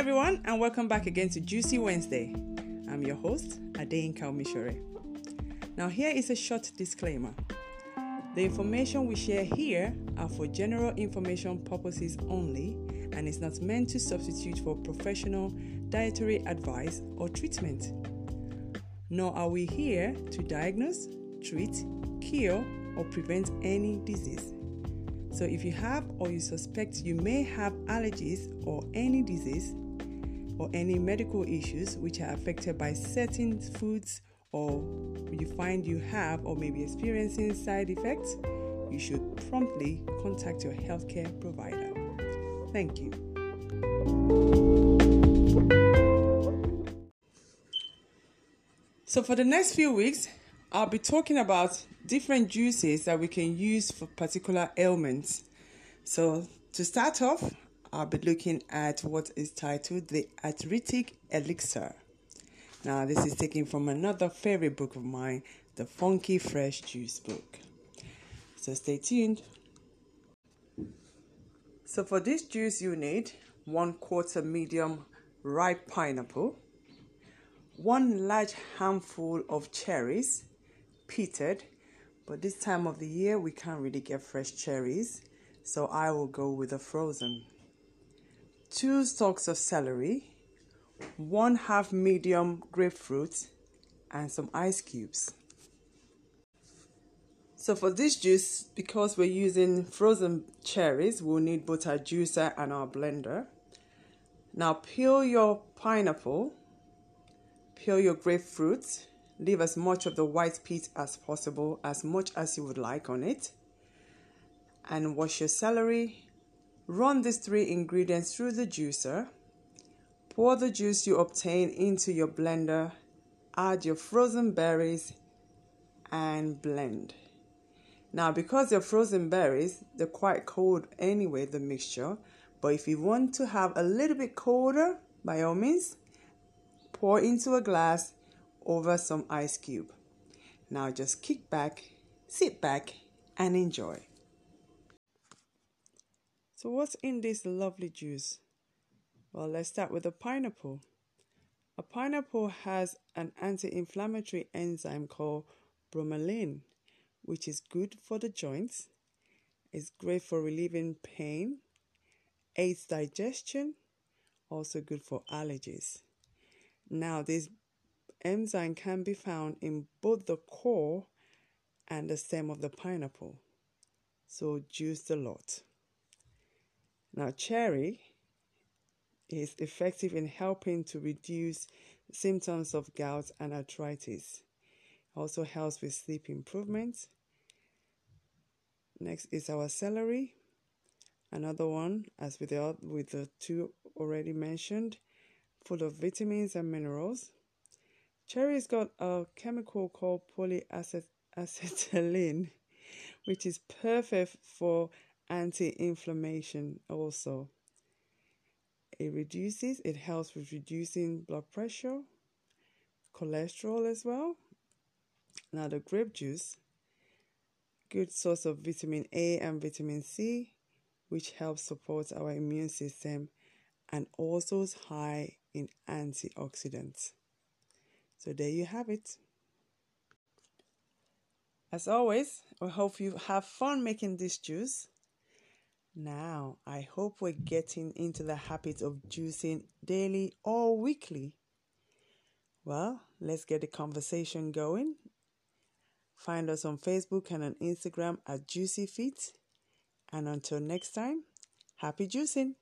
everyone, and welcome back again to Juicy Wednesday. I'm your host, Adein Kalmishore. Now, here is a short disclaimer. The information we share here are for general information purposes only and is not meant to substitute for professional dietary advice or treatment. Nor are we here to diagnose, treat, cure, or prevent any disease. So, if you have or you suspect you may have allergies or any disease or any medical issues which are affected by certain foods, or you find you have or may be experiencing side effects, you should promptly contact your healthcare provider. Thank you. So, for the next few weeks, I'll be talking about different juices that we can use for particular ailments. So, to start off, I'll be looking at what is titled the Arthritic Elixir. Now, this is taken from another favorite book of mine, the Funky Fresh Juice book. So, stay tuned. So, for this juice, you need one quarter medium ripe pineapple, one large handful of cherries, pitted, but this time of the year we can't really get fresh cherries, so I will go with the frozen. Two stalks of celery, one half medium grapefruit, and some ice cubes. So for this juice, because we're using frozen cherries, we'll need both our juicer and our blender. Now peel your pineapple, peel your grapefruit, leave as much of the white pit as possible, as much as you would like on it. And wash your celery. Run these three ingredients through the juicer. Pour the juice you obtain into your blender. Add your frozen berries and blend. Now, because they're frozen berries, they're quite cold anyway, the mixture. But if you want to have a little bit colder, by all means, pour into a glass over some ice cube. Now just kick back, sit back, and enjoy. So, what's in this lovely juice? Well, let's start with the pineapple. A pineapple has an anti inflammatory enzyme called bromelain, which is good for the joints, it's great for relieving pain, aids digestion, also good for allergies. Now, this enzyme can be found in both the core and the stem of the pineapple. So, juice a lot. Now, cherry is effective in helping to reduce symptoms of gout and arthritis. Also helps with sleep improvement. Next is our celery. Another one, as with the, with the two already mentioned, full of vitamins and minerals. Cherry's got a chemical called polyacetylene, which is perfect for anti inflammation also. It reduces, it helps with reducing blood pressure, cholesterol as well. Now, the grape juice, good source of vitamin A and vitamin C, which helps support our immune system and also is high in antioxidants. So there you have it. As always, I hope you have fun making this juice. Now, I hope we're getting into the habit of juicing daily or weekly. Well, let's get the conversation going. Find us on Facebook and on Instagram at Juicy Feet. And until next time, happy juicing!